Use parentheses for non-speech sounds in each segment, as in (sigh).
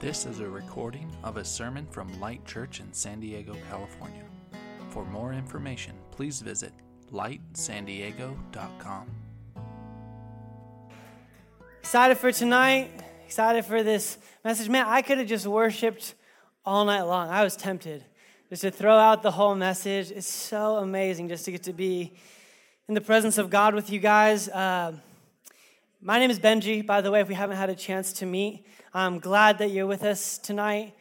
This is a recording of a sermon from Light Church in San Diego, California. For more information, please visit lightsandiego.com. Excited for tonight? Excited for this message? Man, I could have just worshiped all night long. I was tempted just to throw out the whole message. It's so amazing just to get to be in the presence of God with you guys. Uh, my name is Benji, by the way, if we haven't had a chance to meet. I'm glad that you're with us tonight.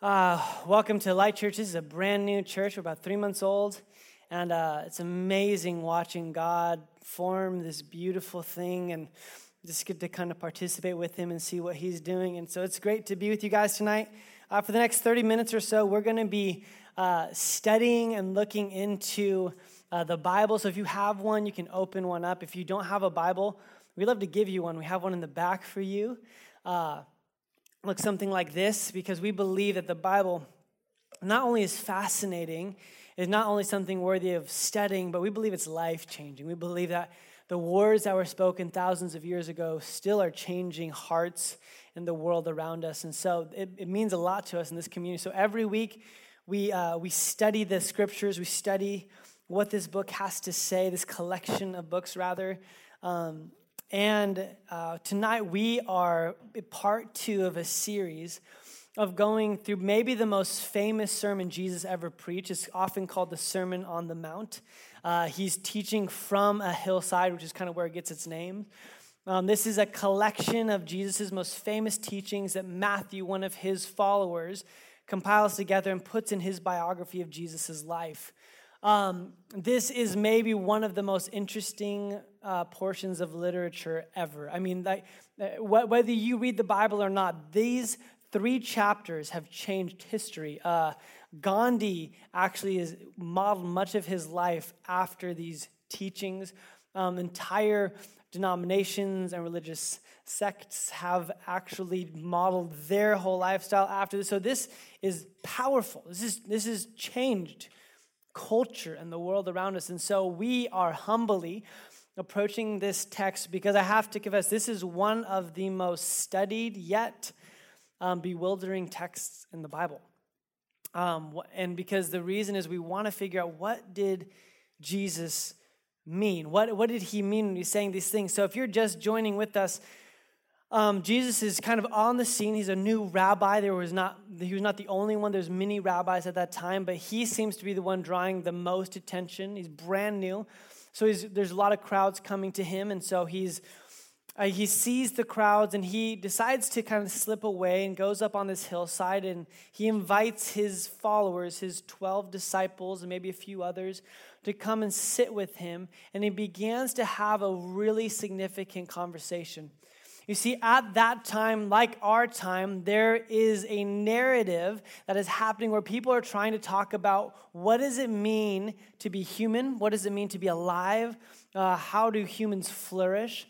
Uh, welcome to Light Church. This is a brand new church. We're about three months old. And uh, it's amazing watching God form this beautiful thing and just get to kind of participate with Him and see what He's doing. And so it's great to be with you guys tonight. Uh, for the next 30 minutes or so, we're going to be uh, studying and looking into uh, the Bible. So if you have one, you can open one up. If you don't have a Bible, we'd love to give you one. We have one in the back for you uh, look something like this because we believe that the Bible not only is fascinating, is not only something worthy of studying, but we believe it's life changing. We believe that the words that were spoken thousands of years ago still are changing hearts in the world around us. And so it, it means a lot to us in this community. So every week we, uh, we study the scriptures, we study what this book has to say, this collection of books, rather. Um, and uh, tonight we are part two of a series of going through maybe the most famous sermon Jesus ever preached. It's often called the Sermon on the Mount. Uh, he's teaching from a hillside, which is kind of where it gets its name. Um, this is a collection of Jesus' most famous teachings that Matthew, one of his followers, compiles together and puts in his biography of Jesus' life. Um, this is maybe one of the most interesting uh, portions of literature ever. I mean, like, uh, whether you read the Bible or not, these three chapters have changed history. Uh, Gandhi actually has modeled much of his life after these teachings. Um, entire denominations and religious sects have actually modeled their whole lifestyle after this. So this is powerful. This is this is changed culture and the world around us. And so we are humbly approaching this text because I have to confess, this is one of the most studied yet um, bewildering texts in the Bible. Um, and because the reason is we want to figure out what did Jesus mean? What, what did he mean when he's saying these things? So if you're just joining with us, um, Jesus is kind of on the scene. He's a new rabbi. There was not he was not the only one. There's many rabbis at that time, but he seems to be the one drawing the most attention. He's brand new, so there's a lot of crowds coming to him, and so he's uh, he sees the crowds and he decides to kind of slip away and goes up on this hillside and he invites his followers, his 12 disciples, and maybe a few others, to come and sit with him. And he begins to have a really significant conversation. You see, at that time, like our time, there is a narrative that is happening where people are trying to talk about what does it mean to be human? What does it mean to be alive? Uh, how do humans flourish?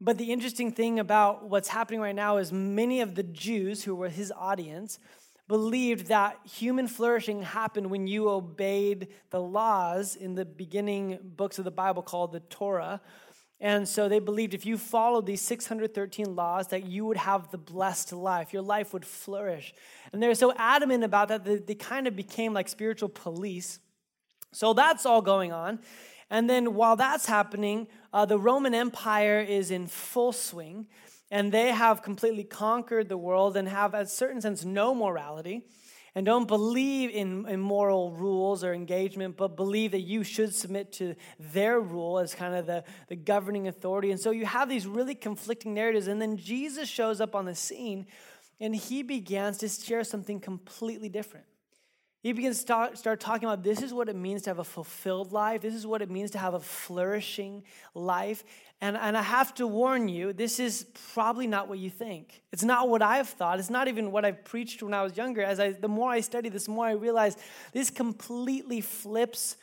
But the interesting thing about what's happening right now is many of the Jews who were his audience believed that human flourishing happened when you obeyed the laws in the beginning books of the Bible called the Torah and so they believed if you followed these 613 laws, that you would have the blessed life. Your life would flourish. And they're so adamant about that, that they kind of became like spiritual police. So that's all going on. And then while that's happening, uh, the Roman Empire is in full swing, and they have completely conquered the world and have, a certain sense, no morality and don't believe in, in moral rules or engagement, but believe that you should submit to their rule as kind of the, the governing authority. And so you have these really conflicting narratives. And then Jesus shows up on the scene and he begins to share something completely different. He begins to start, start talking about this is what it means to have a fulfilled life. This is what it means to have a flourishing life. And, and I have to warn you, this is probably not what you think. It's not what I've thought. It's not even what I've preached when I was younger. As I, the more I study this, the more I realize this completely flips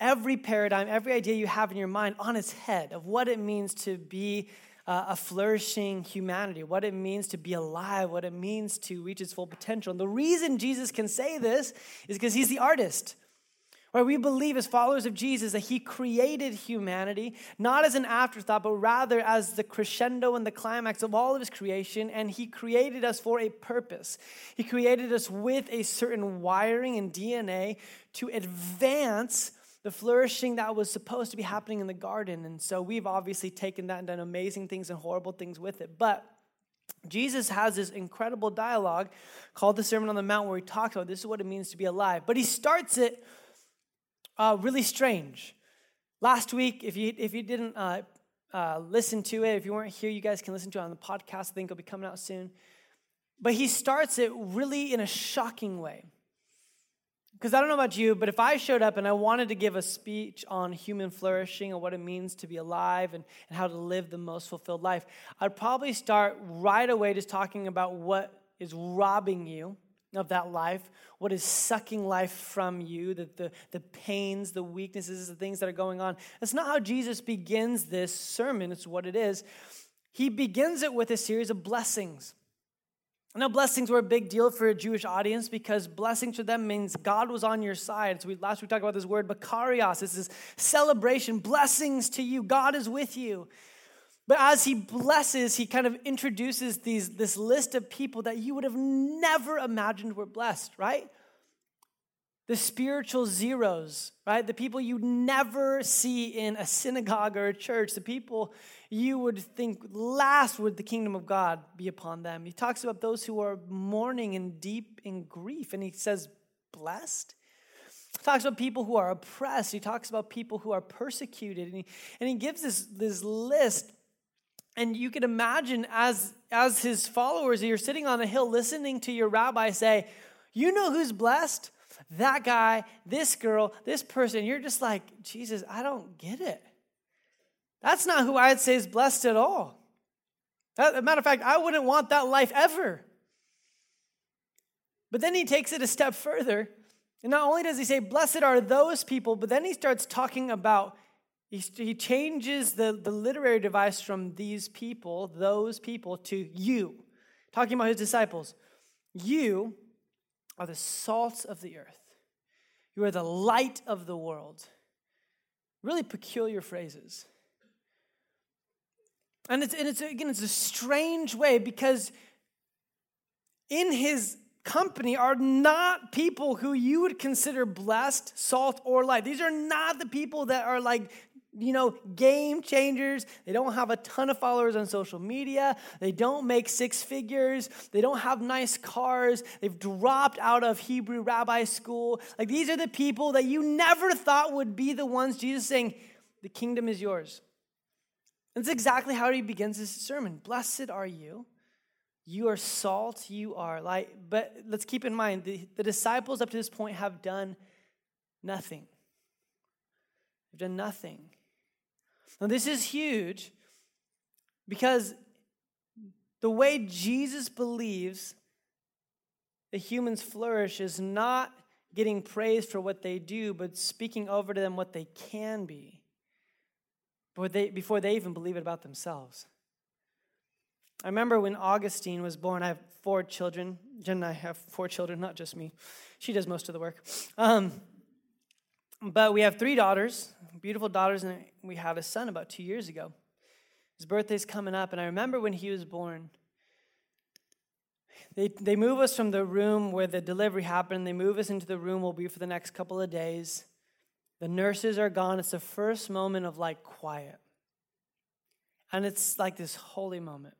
every paradigm, every idea you have in your mind on its head of what it means to be uh, a flourishing humanity, what it means to be alive, what it means to reach its full potential. And the reason Jesus can say this is because he's the artist. Right? We believe as followers of Jesus that he created humanity, not as an afterthought, but rather as the crescendo and the climax of all of his creation. And he created us for a purpose. He created us with a certain wiring and DNA to advance the flourishing that was supposed to be happening in the garden. And so we've obviously taken that and done amazing things and horrible things with it. But Jesus has this incredible dialogue called the Sermon on the Mount where he talks about this is what it means to be alive. But he starts it uh, really strange. Last week, if you, if you didn't uh, uh, listen to it, if you weren't here, you guys can listen to it on the podcast. I think it'll be coming out soon. But he starts it really in a shocking way. Because I don't know about you, but if I showed up and I wanted to give a speech on human flourishing and what it means to be alive and, and how to live the most fulfilled life, I'd probably start right away just talking about what is robbing you of that life, what is sucking life from you, the, the, the pains, the weaknesses, the things that are going on. That's not how Jesus begins this sermon, it's what it is. He begins it with a series of blessings. Now, blessings were a big deal for a Jewish audience because blessings for them means God was on your side. So we, last we talked about this word, makarios. This is celebration, blessings to you. God is with you. But as he blesses, he kind of introduces these, this list of people that you would have never imagined were blessed, right? The spiritual zeros, right? The people you never see in a synagogue or a church, the people you would think last would the kingdom of God be upon them. He talks about those who are mourning and deep in grief, and he says, blessed. He talks about people who are oppressed. He talks about people who are persecuted. And he, and he gives this, this list. And you can imagine as, as his followers, you're sitting on a hill listening to your rabbi say, You know who's blessed? That guy, this girl, this person. You're just like, Jesus, I don't get it. That's not who I'd say is blessed at all. As a matter of fact, I wouldn't want that life ever. But then he takes it a step further. And not only does he say, Blessed are those people, but then he starts talking about, he, he changes the, the literary device from these people, those people, to you, talking about his disciples. You are the salt of the earth, you are the light of the world. Really peculiar phrases. And it's, and it's again, it's a strange way because in his company are not people who you would consider blessed, salt, or light. These are not the people that are like, you know, game changers. They don't have a ton of followers on social media. They don't make six figures. They don't have nice cars. They've dropped out of Hebrew rabbi school. Like these are the people that you never thought would be the ones Jesus saying, the kingdom is yours. That's exactly how he begins his sermon. Blessed are you. You are salt, you are light. But let's keep in mind the, the disciples up to this point have done nothing. They've done nothing. Now, this is huge because the way Jesus believes that humans flourish is not getting praised for what they do, but speaking over to them what they can be before they, before they even believe it about themselves. I remember when Augustine was born, I have four children. Jen and I have four children, not just me. She does most of the work. Um, but we have three daughters, beautiful daughters, and we had a son about two years ago. His birthday's coming up, and I remember when he was born. They, they move us from the room where the delivery happened. They move us into the room we'll be for the next couple of days. The nurses are gone. It's the first moment of like quiet. And it's like this holy moment.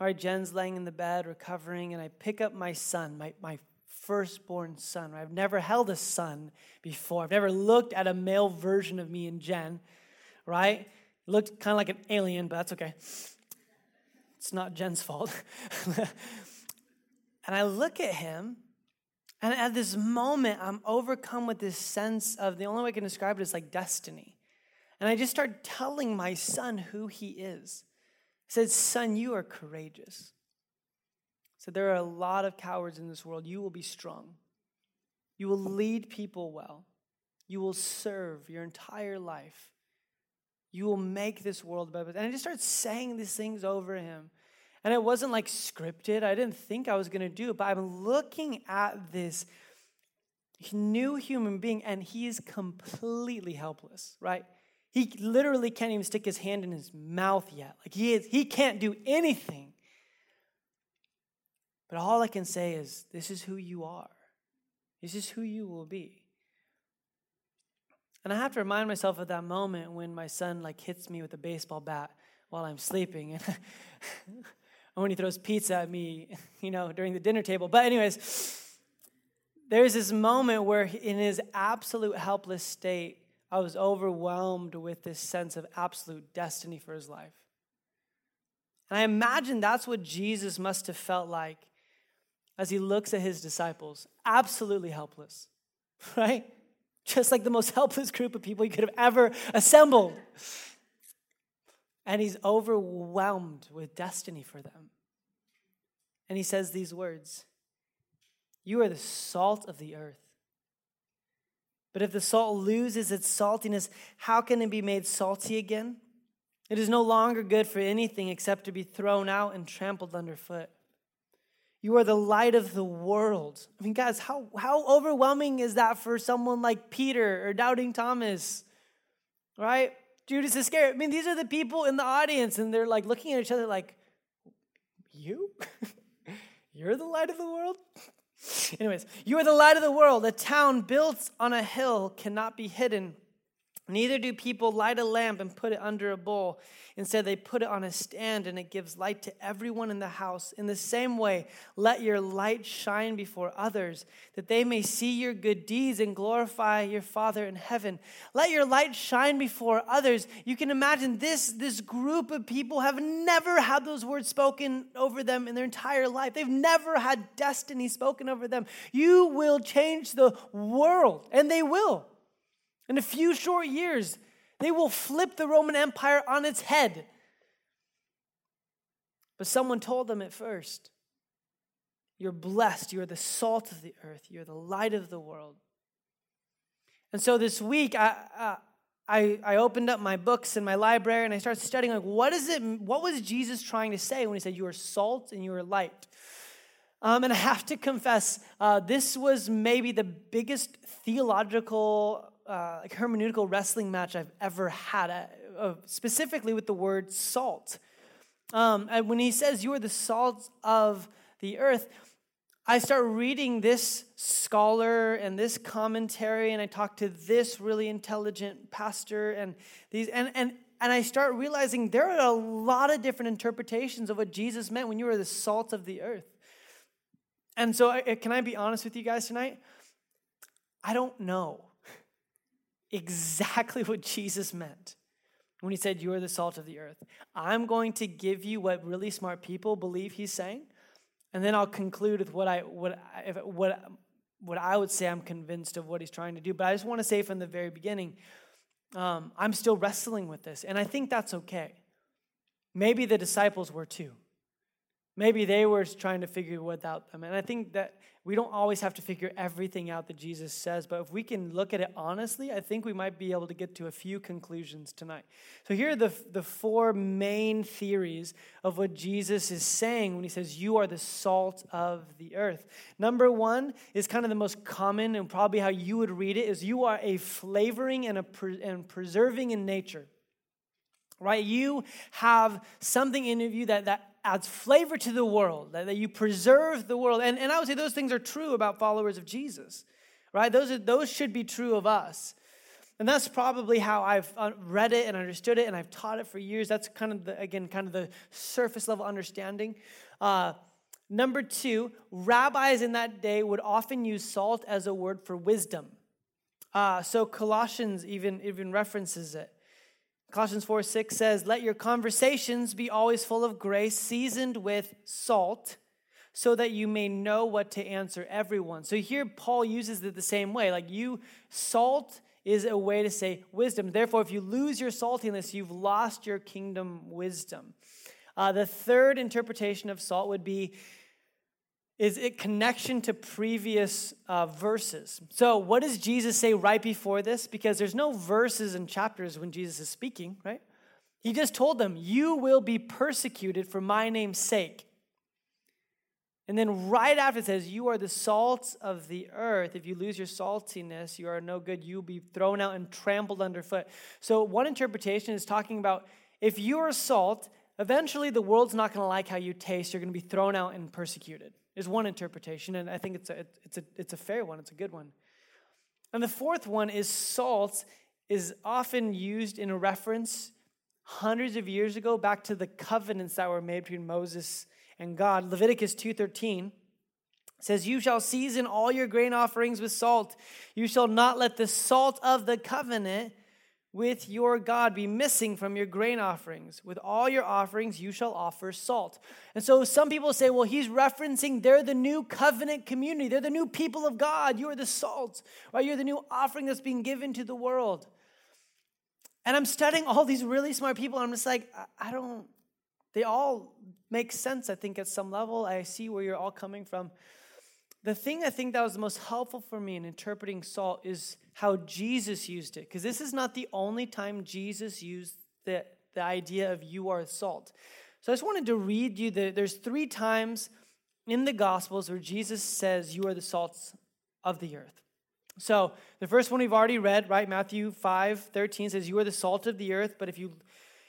All right, Jen's laying in the bed, recovering, and I pick up my son, my, my firstborn son. I've never held a son before. I've never looked at a male version of me and Jen, right? Looked kind of like an alien, but that's okay. It's not Jen's fault. (laughs) and I look at him, and at this moment, I'm overcome with this sense of the only way I can describe it is like destiny. And I just start telling my son who he is. I said, Son, you are courageous. Said, There are a lot of cowards in this world. You will be strong. You will lead people well. You will serve your entire life. You will make this world better. And I just started saying these things over him. And it wasn't like scripted. I didn't think I was going to do it, but I'm looking at this new human being, and he is completely helpless, right? He literally can't even stick his hand in his mouth yet. Like he is, he can't do anything. But all I can say is, this is who you are. This is who you will be. And I have to remind myself of that moment when my son like hits me with a baseball bat while I'm sleeping, (laughs) and when he throws pizza at me, (laughs) you know, during the dinner table. But anyways, there's this moment where in his absolute helpless state, I was overwhelmed with this sense of absolute destiny for his life. And I imagine that's what Jesus must have felt like as he looks at his disciples, absolutely helpless, (laughs) right? Just like the most (laughs) helpless group of people he could have ever assembled. And he's overwhelmed with destiny for them. And he says these words You are the salt of the earth. But if the salt loses its saltiness, how can it be made salty again? It is no longer good for anything except to be thrown out and trampled underfoot. You are the light of the world. I mean, guys, how, how overwhelming is that for someone like Peter or Doubting Thomas? Right? Judas Iscariot. I mean, these are the people in the audience, and they're like looking at each other like, You? (laughs) You're the light of the world? (laughs) Anyways, you are the light of the world. A town built on a hill cannot be hidden. Neither do people light a lamp and put it under a bowl. Instead, they put it on a stand and it gives light to everyone in the house. In the same way, let your light shine before others, that they may see your good deeds and glorify your Father in heaven. Let your light shine before others. You can imagine this, this group of people have never had those words spoken over them in their entire life. They've never had destiny spoken over them. You will change the world, and they will. In a few short years, they will flip the Roman Empire on its head. But someone told them at first You're blessed. You're the salt of the earth. You're the light of the world. And so this week, I, I, I opened up my books in my library and I started studying like, what is it? What was Jesus trying to say when he said, You are salt and you are light? Um, and I have to confess, uh, this was maybe the biggest theological uh, like hermeneutical wrestling match I've ever had, uh, uh, specifically with the word salt. Um, and when he says, You are the salt of the earth, I start reading this scholar and this commentary, and I talk to this really intelligent pastor, and these, and, and, and I start realizing there are a lot of different interpretations of what Jesus meant when you were the salt of the earth. And so, can I be honest with you guys tonight? I don't know exactly what Jesus meant when he said, You are the salt of the earth. I'm going to give you what really smart people believe he's saying, and then I'll conclude with what I, what, what, what I would say I'm convinced of what he's trying to do. But I just want to say from the very beginning, um, I'm still wrestling with this, and I think that's okay. Maybe the disciples were too. Maybe they were trying to figure it without them. And I think that we don't always have to figure everything out that Jesus says, but if we can look at it honestly, I think we might be able to get to a few conclusions tonight. So here are the, the four main theories of what Jesus is saying when he says, You are the salt of the earth. Number one is kind of the most common and probably how you would read it is you are a flavoring and, a pre- and preserving in nature right? You have something in you that, that adds flavor to the world, that, that you preserve the world. And, and I would say those things are true about followers of Jesus, right? Those, are, those should be true of us. And that's probably how I've uh, read it and understood it, and I've taught it for years. That's kind of, the, again, kind of the surface level understanding. Uh, number two, rabbis in that day would often use salt as a word for wisdom. Uh, so Colossians even, even references it. Colossians 4 6 says, Let your conversations be always full of grace, seasoned with salt, so that you may know what to answer everyone. So here Paul uses it the same way. Like you, salt is a way to say wisdom. Therefore, if you lose your saltiness, you've lost your kingdom wisdom. Uh, the third interpretation of salt would be is it connection to previous uh, verses. So, what does Jesus say right before this? Because there's no verses and chapters when Jesus is speaking, right? He just told them, You will be persecuted for my name's sake. And then right after it says, You are the salt of the earth. If you lose your saltiness, you are no good. You'll be thrown out and trampled underfoot. So, one interpretation is talking about if you are salt, eventually the world's not going to like how you taste. You're going to be thrown out and persecuted, is one interpretation. And I think it's a, it's, a, it's a fair one, it's a good one. And the fourth one is salt is often used in reference hundreds of years ago back to the covenants that were made between Moses and God. Leviticus 2:13 says, "You shall season all your grain offerings with salt. You shall not let the salt of the covenant with your God be missing from your grain offerings. With all your offerings, you shall offer salt. And so some people say, well, he's referencing they're the new covenant community. They're the new people of God. You are the salt, right? You're the new offering that's being given to the world. And I'm studying all these really smart people, and I'm just like, I don't, they all make sense, I think, at some level. I see where you're all coming from. The thing I think that was the most helpful for me in interpreting salt is how Jesus used it. Because this is not the only time Jesus used the, the idea of you are salt. So I just wanted to read you the, there's three times in the Gospels where Jesus says, You are the salts of the earth. So the first one we've already read, right? Matthew 5 13 says, You are the salt of the earth, but if you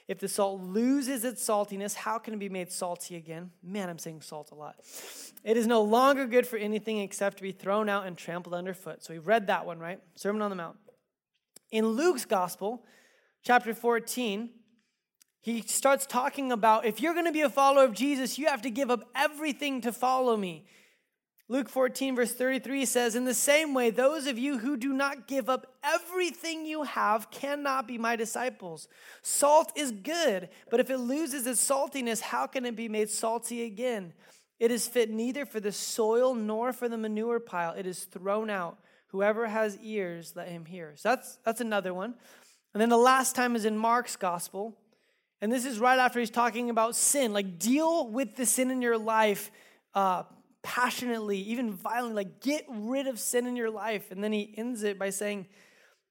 if the salt loses its saltiness, how can it be made salty again? Man, I'm saying salt a lot. It is no longer good for anything except to be thrown out and trampled underfoot. So we've read that one, right? Sermon on the Mount. In Luke's gospel, chapter 14, he starts talking about if you're going to be a follower of Jesus, you have to give up everything to follow me. Luke 14, verse 33 says, In the same way, those of you who do not give up everything you have cannot be my disciples. Salt is good, but if it loses its saltiness, how can it be made salty again? It is fit neither for the soil nor for the manure pile. It is thrown out. Whoever has ears, let him hear. So that's, that's another one. And then the last time is in Mark's gospel. And this is right after he's talking about sin. Like, deal with the sin in your life. Uh, passionately, even violently, like get rid of sin in your life. And then he ends it by saying,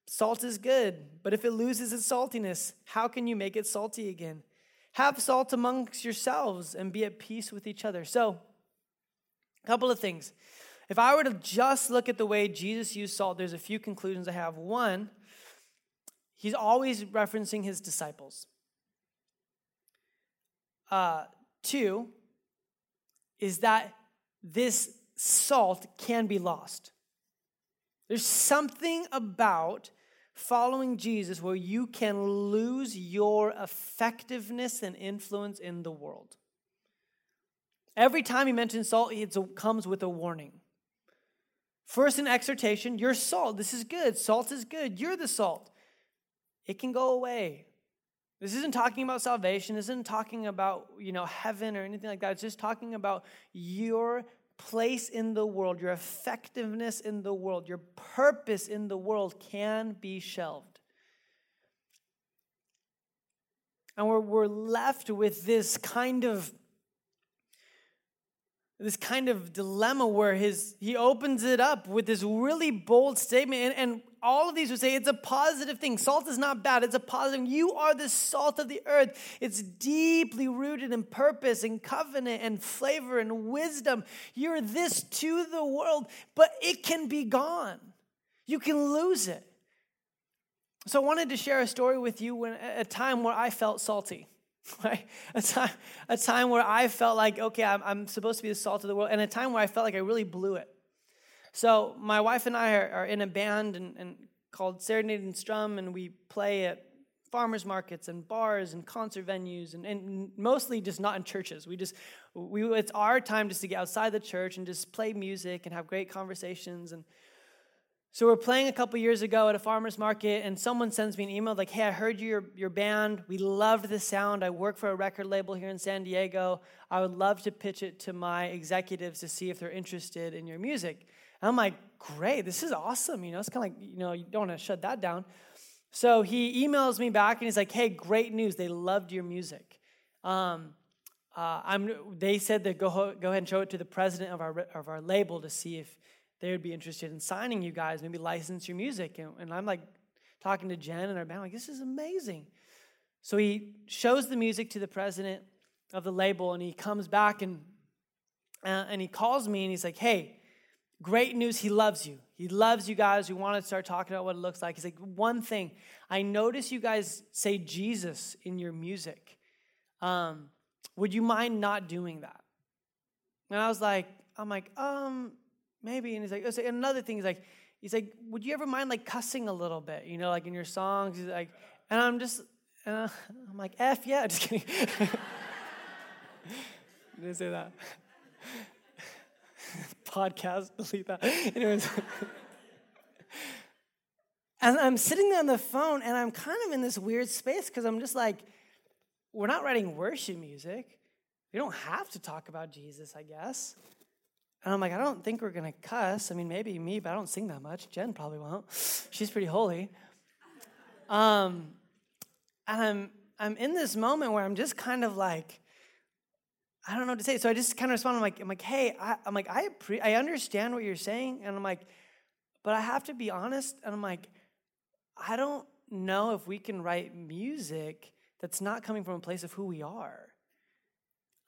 Salt is good, but if it loses its saltiness, how can you make it salty again? Have salt amongst yourselves and be at peace with each other. So, a couple of things. If I were to just look at the way Jesus used salt, there's a few conclusions I have. One, he's always referencing his disciples. Uh, two, is that this salt can be lost. There's something about following Jesus where you can lose your effectiveness and influence in the world. Every time he mentions salt, it comes with a warning. First, an exhortation you're salt. This is good. Salt is good. You're the salt. It can go away. This isn't talking about salvation. This isn't talking about, you know, heaven or anything like that. It's just talking about your place in the world, your effectiveness in the world, your purpose in the world can be shelved. And we're, we're left with this kind of this kind of dilemma where his he opens it up with this really bold statement and, and all of these would say it's a positive thing. Salt is not bad it's a positive you are the salt of the earth. It's deeply rooted in purpose and covenant and flavor and wisdom. You're this to the world but it can be gone. You can lose it. So i wanted to share a story with you when a time where i felt salty (laughs) right? A time, a time where I felt like, okay, I'm, I'm supposed to be the salt of the world, and a time where I felt like I really blew it. So my wife and I are, are in a band and, and called Serenade and Strum, and we play at farmers markets and bars and concert venues, and, and mostly just not in churches. We just, we, it's our time just to get outside the church and just play music and have great conversations and so we're playing a couple years ago at a farmer's market, and someone sends me an email like, "Hey, I heard your your band. We loved the sound. I work for a record label here in San Diego. I would love to pitch it to my executives to see if they're interested in your music." And I'm like, "Great, this is awesome. You know, it's kind of like you know, you don't want to shut that down." So he emails me back and he's like, "Hey, great news. They loved your music." Um, uh, I'm, they said that go, go ahead and show it to the president of our, of our label to see if they would be interested in signing you guys, maybe license your music. And, and I'm like talking to Jen and our band, like, this is amazing. So he shows the music to the president of the label and he comes back and Uh, and he calls me and he's like, hey, great news. He loves you. He loves you guys. We want to start talking about what it looks like. He's like, one thing, I notice you guys say Jesus in your music. Um, would you mind not doing that? And I was like, I'm like, um, maybe. And he's like, and another thing, he's like, he's like, would you ever mind like cussing a little bit, you know, like in your songs? He's like, and I'm just, I'm like, F yeah, (laughs) just kidding. (laughs) didn't say that. Podcast, (laughs) delete that. Anyways. (laughs) and I'm sitting there on the phone and I'm kind of in this weird space because I'm just like, we're not writing worship music. We don't have to talk about Jesus, I guess. And I'm like, I don't think we're going to cuss. I mean, maybe me, but I don't sing that much. Jen probably won't. She's pretty holy. Um, and I'm, I'm in this moment where I'm just kind of like, I don't know what to say. So I just kind of respond. I'm like, I'm like, hey, I, am like, I pre- I understand what you're saying, and I'm like, but I have to be honest. And I'm like, I don't know if we can write music that's not coming from a place of who we are.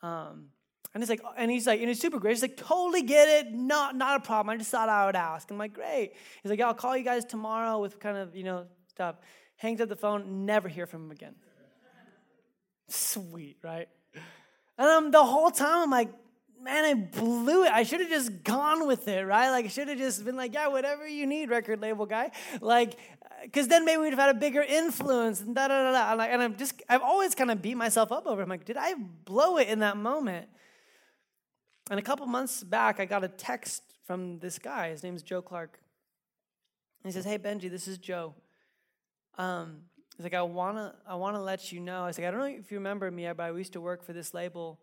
Um, and he's like, and he's like, and he's super great. He's like, totally get it, not not a problem. I just thought I would ask. I'm like, great. He's like, yeah, I'll call you guys tomorrow with kind of you know stuff. Hangs up the phone, never hear from him again. Sweet, right? And I'm the whole time I'm like, man, I blew it. I should have just gone with it, right? Like I should have just been like, yeah, whatever you need, record label guy. Like, because then maybe we'd have had a bigger influence and da da da da. And, I'm just, I've always kind of beat myself up over. It. I'm like, did I blow it in that moment? And a couple months back, I got a text from this guy. His name's Joe Clark. And he says, "Hey Benji, this is Joe. Um, He's like, I wanna, I wanna let you know. I was like, I don't know if you remember me, but I used to work for this label.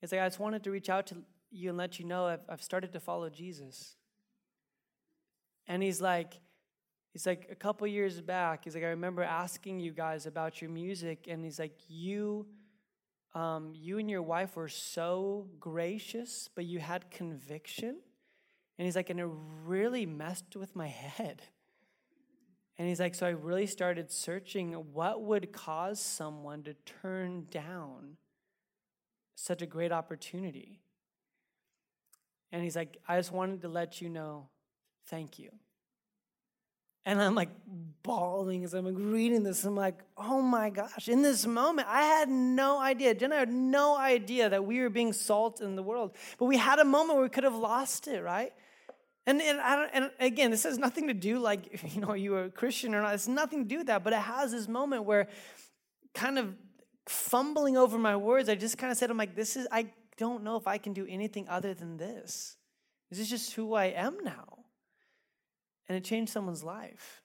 He's like, I just wanted to reach out to you and let you know I've, I've started to follow Jesus. And he's like, he's like, a couple years back, he's like, I remember asking you guys about your music, and he's like, you, um, you and your wife were so gracious, but you had conviction. And he's like, and it really messed with my (laughs) head. And he's like, so I really started searching what would cause someone to turn down such a great opportunity. And he's like, I just wanted to let you know, thank you. And I'm like bawling as I'm like reading this. I'm like, oh my gosh, in this moment, I had no idea. Jen, I had no idea that we were being salt in the world. But we had a moment where we could have lost it, right? And, and, and, again, this has nothing to do like, (laughs) you know, are you a Christian or not? It's nothing to do with that, but it has this moment where kind of fumbling over my words, I just kind of said, I'm like, this is, I don't know if I can do anything other than this. This is just who I am now. And it changed someone's life.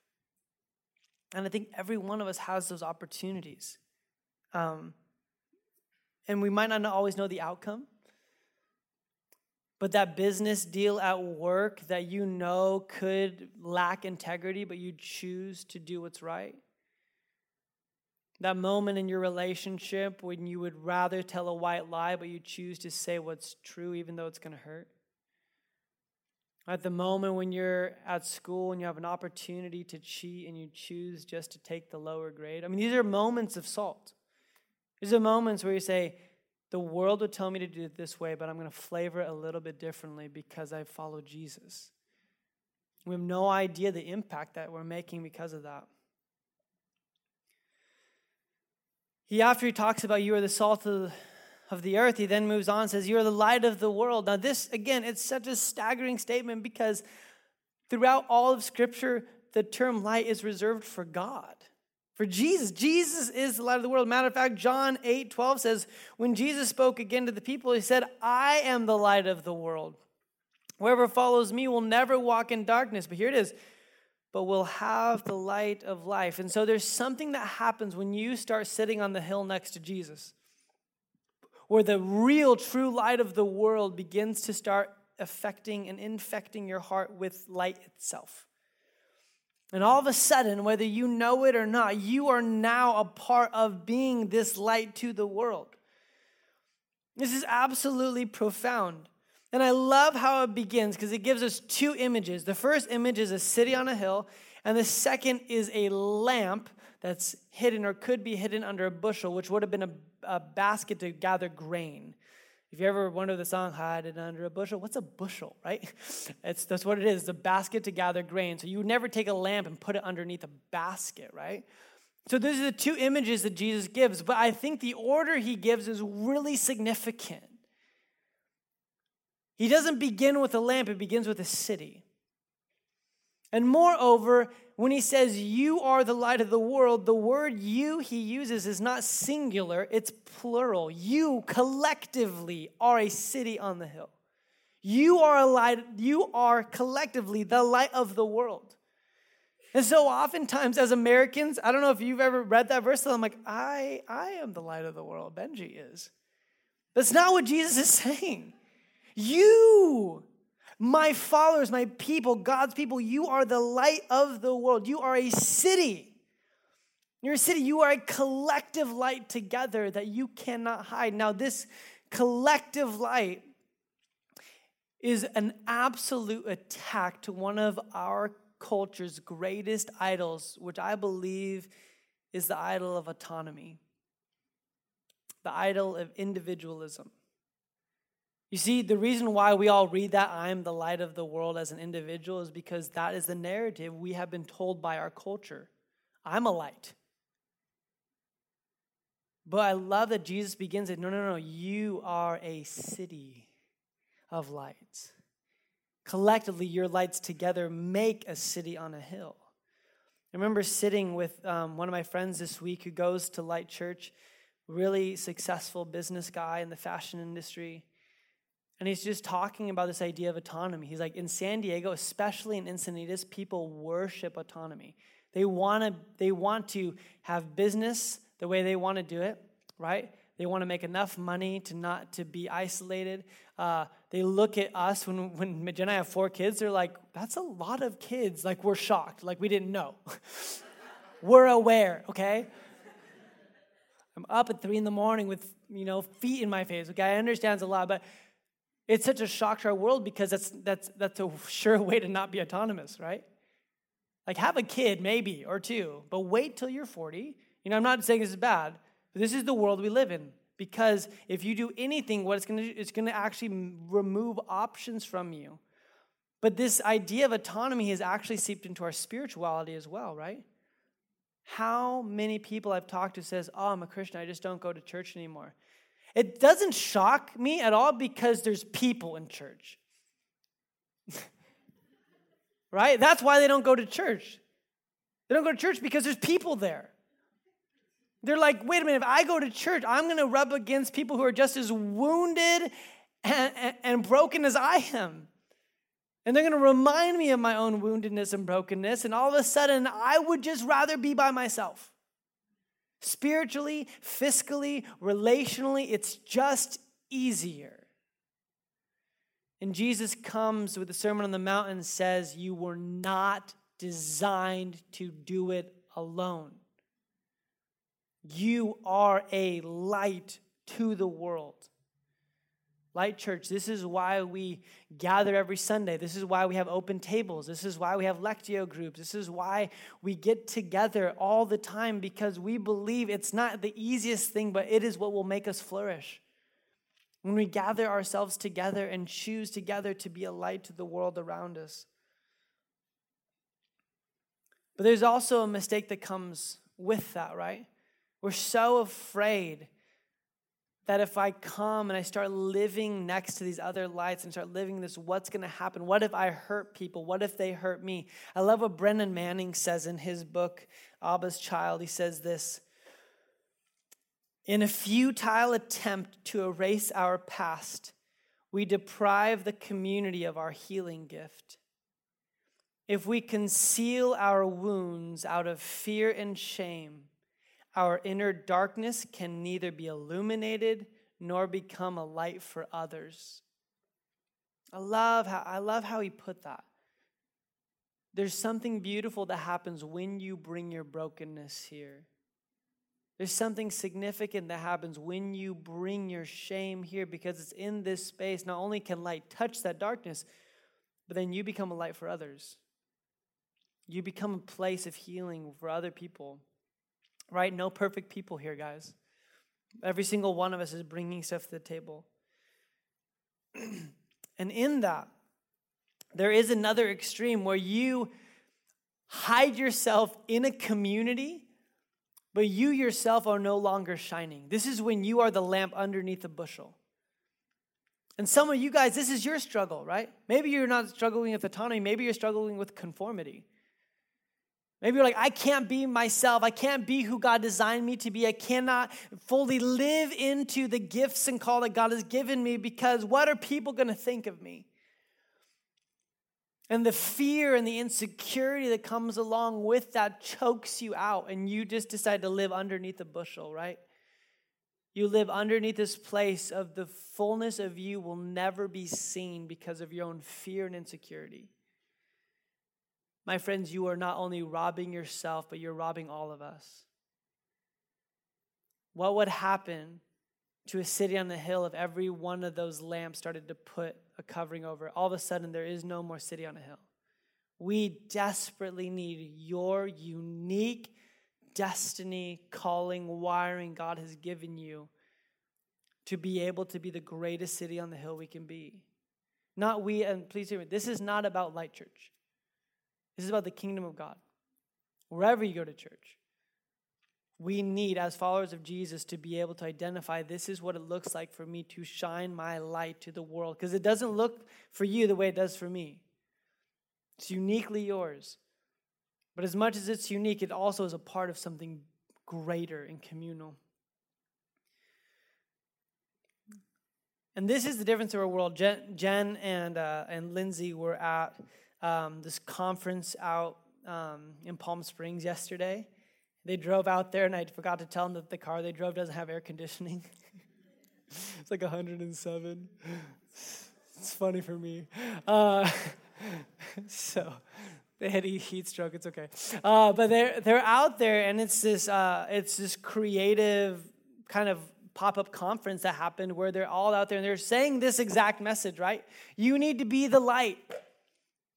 And I think every one of us has those opportunities. Um, and we might not always know the outcome. But that business deal at work that you know could lack integrity, but you choose to do what's right. That moment in your relationship when you would rather tell a white lie, but you choose to say what's true, even though it's going to hurt. At the moment when you're at school and you have an opportunity to cheat and you choose just to take the lower grade. I mean, these are moments of salt. These are moments where you say, the world would tell me to do it this way, but I'm going to flavor it a little bit differently because I follow Jesus. We have no idea the impact that we're making because of that. He, after he talks about you are the salt of the, of the earth, he then moves on and says, You are the light of the world. Now, this, again, it's such a staggering statement because throughout all of Scripture, the term light is reserved for God for Jesus. Jesus is the light of the world. Matter of fact, John 8 12 says, When Jesus spoke again to the people, he said, I am the light of the world. Whoever follows me will never walk in darkness. But here it is, but will have the light of life. And so there's something that happens when you start sitting on the hill next to Jesus, where the real, true light of the world begins to start affecting and infecting your heart with light itself. And all of a sudden, whether you know it or not, you are now a part of being this light to the world. This is absolutely profound. And I love how it begins because it gives us two images. The first image is a city on a hill, and the second is a lamp that's hidden or could be hidden under a bushel, which would have been a, a basket to gather grain. If you ever wonder the song, hide it under a bushel, what's a bushel, right? (laughs) It's, that's what it is. It's a basket to gather grain. So you would never take a lamp and put it underneath a basket, right? So these are the two images that Jesus gives, but I think the order he gives is really significant. He doesn't begin with a lamp, it begins with a city. And moreover, when he says, You are the light of the world, the word you he uses is not singular, it's plural. You collectively are a city on the hill. You are a light, you are collectively the light of the world. And so oftentimes as Americans, I don't know if you've ever read that verse, I'm like, I, I am the light of the world. Benji is. That's not what Jesus is saying. You my followers, my people, God's people, you are the light of the world. You are a city. You're a city. You are a collective light together that you cannot hide. Now, this collective light is an absolute attack to one of our culture's greatest idols, which I believe is the idol of autonomy, the idol of individualism. You see, the reason why we all read that I am the light of the world as an individual is because that is the narrative we have been told by our culture. I'm a light. But I love that Jesus begins it no, no, no, you are a city of lights. Collectively, your lights together make a city on a hill. I remember sitting with um, one of my friends this week who goes to Light Church, really successful business guy in the fashion industry. And he's just talking about this idea of autonomy. He's like, in San Diego, especially in Encinitas, people worship autonomy. They want to they want to have business the way they want to do it, right? They want to make enough money to not to be isolated. Uh, they look at us when when Jen and I have four kids. They're like, "That's a lot of kids." Like we're shocked. Like we didn't know. (laughs) we're aware. Okay. I'm up at three in the morning with you know feet in my face. Okay, I understand a lot, but it's such a shock to our world because that's, that's, that's a sure way to not be autonomous, right? Like, have a kid, maybe, or two, but wait till you're 40. You know, I'm not saying this is bad, but this is the world we live in. Because if you do anything, what it's going to do, it's to actually remove options from you. But this idea of autonomy has actually seeped into our spirituality as well, right? How many people I've talked to says, "Oh, I'm a Christian. I just don't go to church anymore." It doesn't shock me at all because there's people in church. (laughs) right? That's why they don't go to church. They don't go to church because there's people there. They're like, wait a minute, if I go to church, I'm going to rub against people who are just as wounded and, and, and broken as I am. And they're going to remind me of my own woundedness and brokenness. And all of a sudden, I would just rather be by myself. Spiritually, fiscally, relationally, it's just easier. And Jesus comes with the Sermon on the Mount and says, You were not designed to do it alone. You are a light to the world. Light Church, this is why we gather every Sunday. This is why we have open tables. This is why we have Lectio groups. This is why we get together all the time because we believe it's not the easiest thing, but it is what will make us flourish. When we gather ourselves together and choose together to be a light to the world around us. But there's also a mistake that comes with that, right? We're so afraid that if I come and I start living next to these other lights and start living this, what's going to happen? What if I hurt people? What if they hurt me? I love what Brennan Manning says in his book, Abba's Child. He says this In a futile attempt to erase our past, we deprive the community of our healing gift. If we conceal our wounds out of fear and shame, our inner darkness can neither be illuminated nor become a light for others. I love how, I love how he put that. There's something beautiful that happens when you bring your brokenness here. There's something significant that happens when you bring your shame here because it's in this space. Not only can light touch that darkness, but then you become a light for others. You become a place of healing for other people right? No perfect people here, guys. Every single one of us is bringing stuff to the table. (clears throat) and in that, there is another extreme where you hide yourself in a community, but you yourself are no longer shining. This is when you are the lamp underneath a bushel. And some of you guys, this is your struggle, right? Maybe you're not struggling with autonomy, maybe you're struggling with conformity. Maybe you're like, I can't be myself. I can't be who God designed me to be. I cannot fully live into the gifts and call that God has given me because what are people going to think of me? And the fear and the insecurity that comes along with that chokes you out, and you just decide to live underneath a bushel, right? You live underneath this place of the fullness of you will never be seen because of your own fear and insecurity. My friends, you are not only robbing yourself, but you're robbing all of us. What would happen to a city on the hill if every one of those lamps started to put a covering over it? All of a sudden, there is no more city on a hill. We desperately need your unique destiny, calling, wiring God has given you to be able to be the greatest city on the hill we can be. Not we, and please hear me, this is not about Light Church. This is about the kingdom of God. Wherever you go to church, we need, as followers of Jesus, to be able to identify this is what it looks like for me to shine my light to the world. Because it doesn't look for you the way it does for me, it's uniquely yours. But as much as it's unique, it also is a part of something greater and communal. And this is the difference of our world. Jen, Jen and, uh, and Lindsay were at um, this conference out um, in Palm Springs yesterday. They drove out there, and I forgot to tell them that the car they drove doesn't have air conditioning. (laughs) it's like 107. It's funny for me. Uh, (laughs) so they had a heat stroke. It's okay. Uh, but they're they're out there, and it's this uh, it's this creative kind of pop up conference that happened where they're all out there and they're saying this exact message. Right? You need to be the light.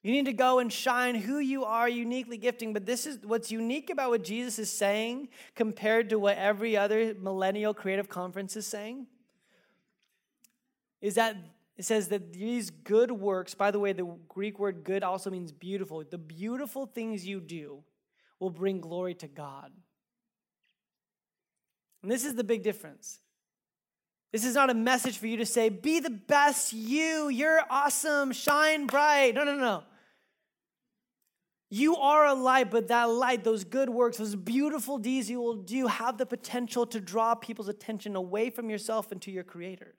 You need to go and shine who you are, uniquely gifting. But this is what's unique about what Jesus is saying compared to what every other millennial creative conference is saying is that it says that these good works, by the way, the Greek word good also means beautiful. The beautiful things you do will bring glory to God. And this is the big difference. This is not a message for you to say, be the best you, you're awesome, shine bright. No, no, no. You are a light, but that light, those good works, those beautiful deeds you will do have the potential to draw people's attention away from yourself and to your Creator.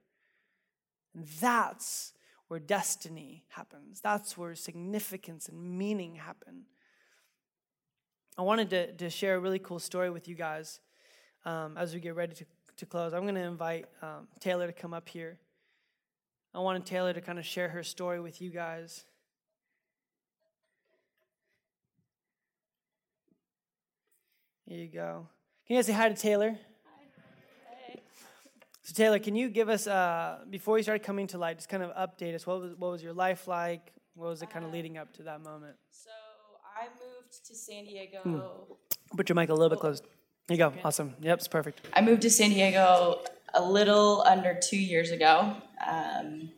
And that's where destiny happens. That's where significance and meaning happen. I wanted to, to share a really cool story with you guys um, as we get ready to, to close. I'm going to invite um, Taylor to come up here. I wanted Taylor to kind of share her story with you guys. Here you go. Can you guys say hi to Taylor? Hi. So Taylor, can you give us uh, before you started coming to light, just kind of update us? What was what was your life like? What was it kind of leading up to that moment? So I moved to San Diego. Hmm. Put your mic a little bit close. There you go. Awesome. Yep, it's perfect. I moved to San Diego a little under two years ago. Um,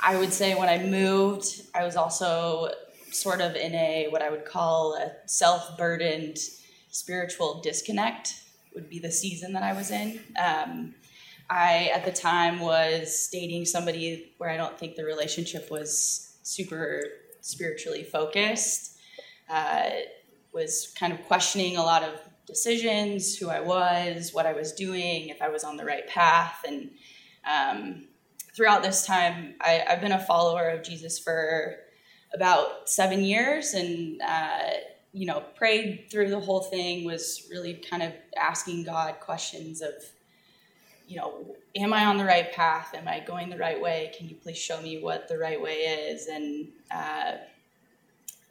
I would say when I moved, I was also sort of in a what I would call a self-burdened spiritual disconnect. Would be the season that I was in. Um, I, at the time, was dating somebody where I don't think the relationship was super spiritually focused. Uh, was kind of questioning a lot of decisions, who I was, what I was doing, if I was on the right path. And um, throughout this time, I, have been a follower of Jesus for about seven years and, uh, you know, prayed through the whole thing, was really kind of asking God questions of, you know, am I on the right path? Am I going the right way? Can you please show me what the right way is? And uh,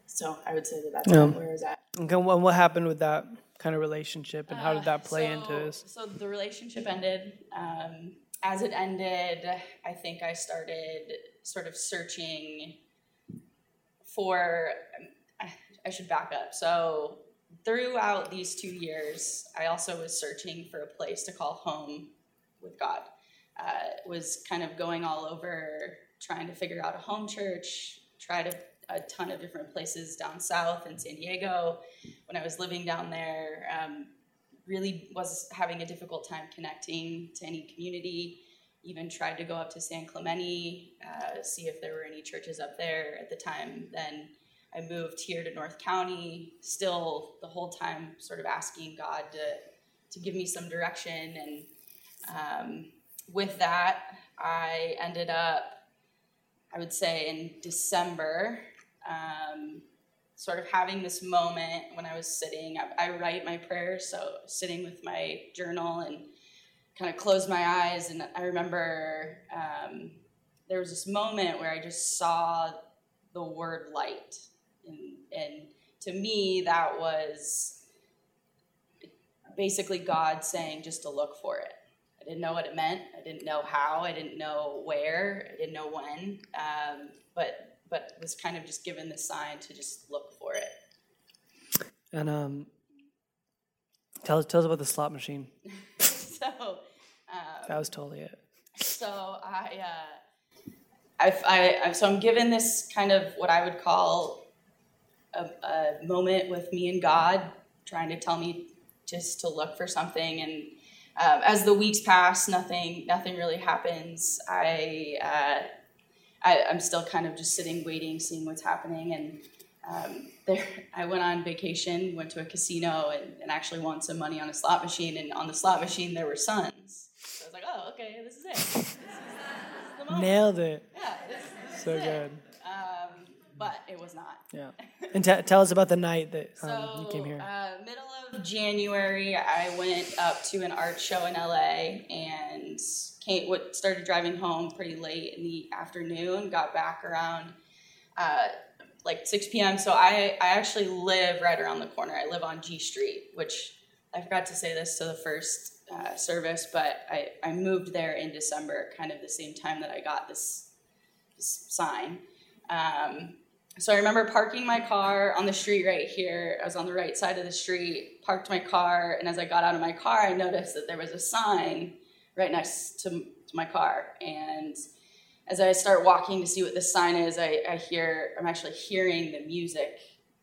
so I would say that that's yeah. where is that. Okay, well, what happened with that kind of relationship, and how did that play uh, so, into this? So the relationship ended. Um, as it ended, I think I started sort of searching for. I should back up. So throughout these two years, I also was searching for a place to call home with God. Uh, was kind of going all over trying to figure out a home church, try a, a ton of different places down south in San Diego when I was living down there. Um, really was having a difficult time connecting to any community. Even tried to go up to San Clemente, uh, see if there were any churches up there at the time. Then I moved here to North County, still the whole time sort of asking God to, to give me some direction. And um, with that, I ended up, I would say in December, um, sort of having this moment when I was sitting. I, I write my prayers, so sitting with my journal and kind of closed my eyes. And I remember um, there was this moment where I just saw the word light and, and to me, that was basically God saying just to look for it. I didn't know what it meant. I didn't know how. I didn't know where. I didn't know when. Um, but but was kind of just given the sign to just look for it. And um, tell us tell us about the slot machine. (laughs) so um, that was totally it. So I. Uh, I, I, so I'm given this kind of what I would call a, a, moment with me and God, trying to tell me just to look for something. And um, as the weeks pass, nothing nothing really happens. I, uh, I am still kind of just sitting, waiting, seeing what's happening. And um, (laughs) there, I went on vacation, went to a casino, and, and, actually won some money on a slot machine. And on the slot machine, there were suns. So I was like, oh, okay, this is it. This is, this is Nailed it. Yeah, this, so good but it was not. Yeah. And t- tell us about the night that um, so, you came here. Uh, middle of January, I went up to an art show in LA and came, what, started driving home pretty late in the afternoon. Got back around uh, like 6 p.m. So I, I actually live right around the corner. I live on G Street, which I forgot to say this to the first uh, service, but I, I moved there in December, kind of the same time that I got this, this sign. Um, so I remember parking my car on the street right here. I was on the right side of the street, parked my car, and as I got out of my car, I noticed that there was a sign right next to, to my car. And as I start walking to see what this sign is, I, I hear, I'm actually hearing the music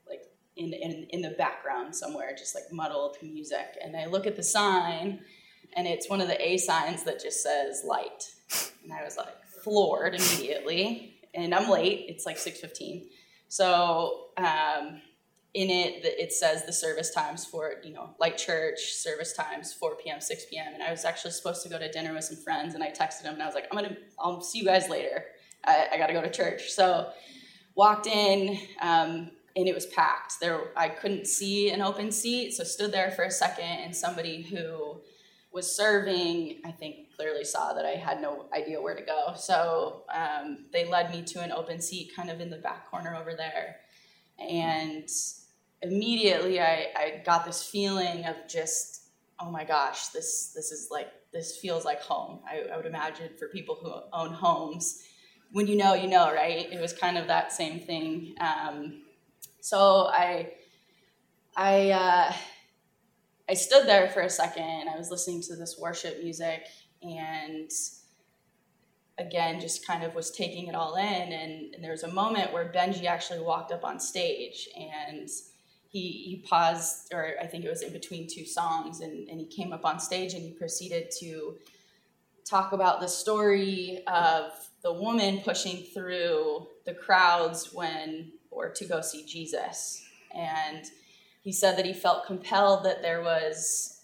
like in, in, in the background somewhere, just like muddled music. And I look at the sign, and it's one of the A signs that just says light. And I was like floored immediately. And I'm late, it's like 6.15 so um, in it, it says the service times for, you know, like church, service times 4 p.m., 6 p.m. And I was actually supposed to go to dinner with some friends, and I texted them and I was like, I'm gonna, I'll see you guys later. I, I gotta go to church. So walked in, um, and it was packed. There, I couldn't see an open seat, so stood there for a second, and somebody who was serving, I think clearly saw that I had no idea where to go. So um, they led me to an open seat kind of in the back corner over there. And immediately I, I got this feeling of just, oh my gosh, this, this is like, this feels like home. I, I would imagine for people who own homes, when you know, you know, right? It was kind of that same thing. Um, so I, I, uh, I stood there for a second. I was listening to this worship music and again just kind of was taking it all in and, and, there was a moment where benji actually walked up on stage and he, he paused or i think it was in between two songs and, and he came up on stage and he proceeded to talk about the story of the woman pushing through the crowds when or to go see jesus. And he said that he felt compelled that there was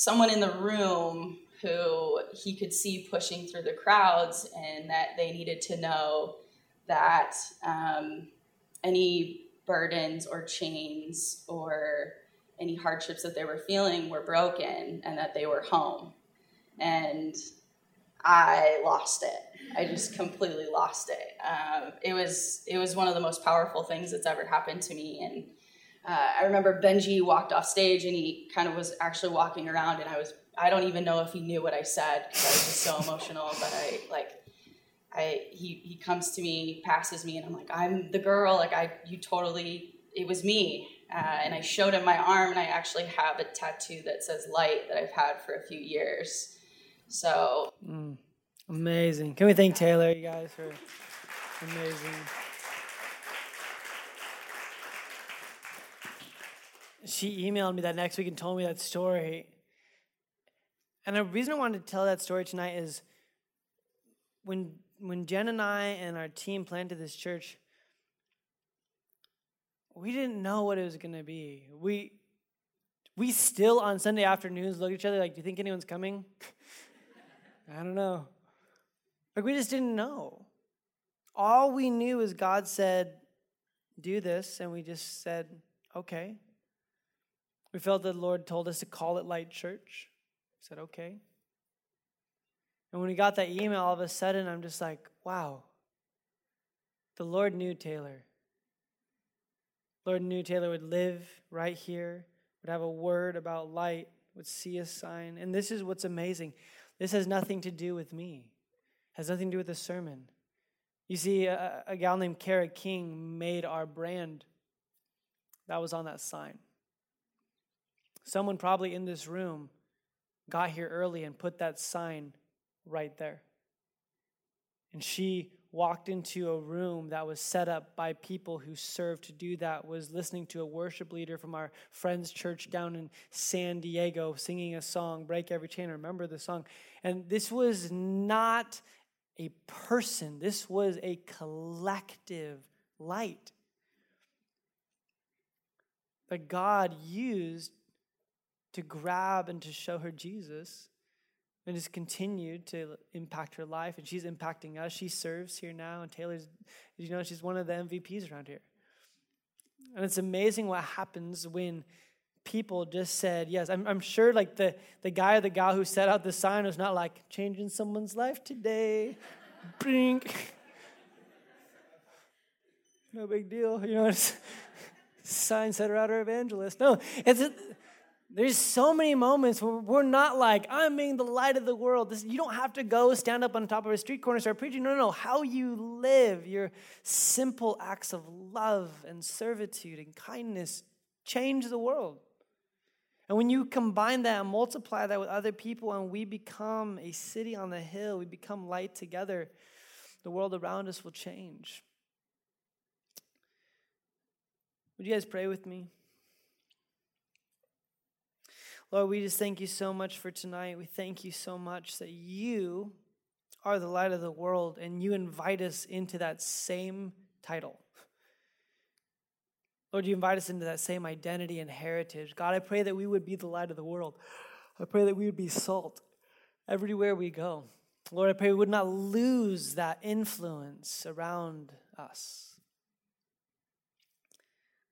someone in the room who he could see pushing through the crowds and that they needed to know that um, any burdens or chains or any hardships that they were feeling were broken and that they were home. And I lost it. I just completely lost it. Um, it was it was one of the most powerful things that's ever happened to me, and uh, I remember Benji walked off stage and he kind of was actually walking around, and I was I don't even know if he knew what I said because I was just so emotional. But I like I he he comes to me, passes me, and I'm like I'm the girl. Like I you totally it was me. Uh, and I showed him my arm, and I actually have a tattoo that says light that I've had for a few years. So mm, Amazing. Can we thank Taylor, you guys, for amazing. She emailed me that next week and told me that story. And the reason I wanted to tell that story tonight is when when Jen and I and our team planted this church, we didn't know what it was going to be. We we still on Sunday afternoons look at each other like, "Do you think anyone's coming?" (laughs) I don't know. Like we just didn't know. All we knew is God said, "Do this," and we just said, "Okay." We felt that the Lord told us to call it Light Church. We said, "Okay." And when we got that email, all of a sudden, I'm just like, wow, the Lord knew Taylor. Lord knew Taylor would live right here, would have a word about light, would see a sign. And this is what's amazing. This has nothing to do with me, has nothing to do with the sermon. You see, a, a gal named Kara King made our brand. That was on that sign. Someone probably in this room got here early and put that sign right there. And she walked into a room that was set up by people who served to do that was listening to a worship leader from our friends church down in san diego singing a song break every chain remember the song and this was not a person this was a collective light that god used to grab and to show her jesus and has continued to impact her life and she's impacting us. She serves here now and taylor's you know she's one of the mvps around here. And it's amazing what happens when people just said yes i'm, I'm sure like the, the guy or the gal who set out the sign was not like changing someone's life today. (laughs) Brink. (laughs) No big deal you know (laughs) sign out outer evangelist no it's there's so many moments where we're not like, I'm being the light of the world. This, you don't have to go stand up on top of a street corner and start preaching. No, no, no. How you live, your simple acts of love and servitude and kindness change the world. And when you combine that and multiply that with other people, and we become a city on the hill, we become light together, the world around us will change. Would you guys pray with me? Lord, we just thank you so much for tonight. We thank you so much that you are the light of the world and you invite us into that same title. Lord, you invite us into that same identity and heritage. God, I pray that we would be the light of the world. I pray that we would be salt everywhere we go. Lord, I pray we would not lose that influence around us.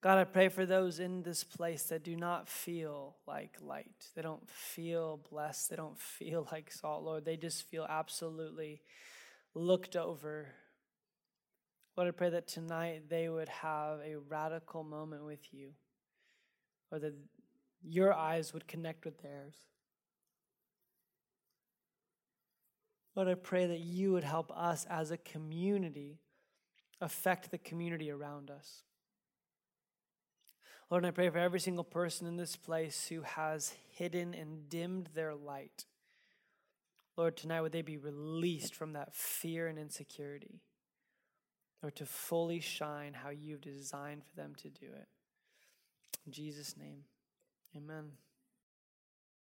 God, I pray for those in this place that do not feel like light. They don't feel blessed. They don't (laughs) feel like salt, Lord. They just feel absolutely looked over. Lord, I pray that tonight they would have a radical moment with you, or that your eyes would connect with theirs. Lord, I pray that you would help us as a community affect the community around us. Lord, I pray for every single person in this place who has hidden and dimmed their light. Lord, tonight would they be released from that fear and insecurity, or to fully shine how you've designed for them to do it. In Jesus' name, amen.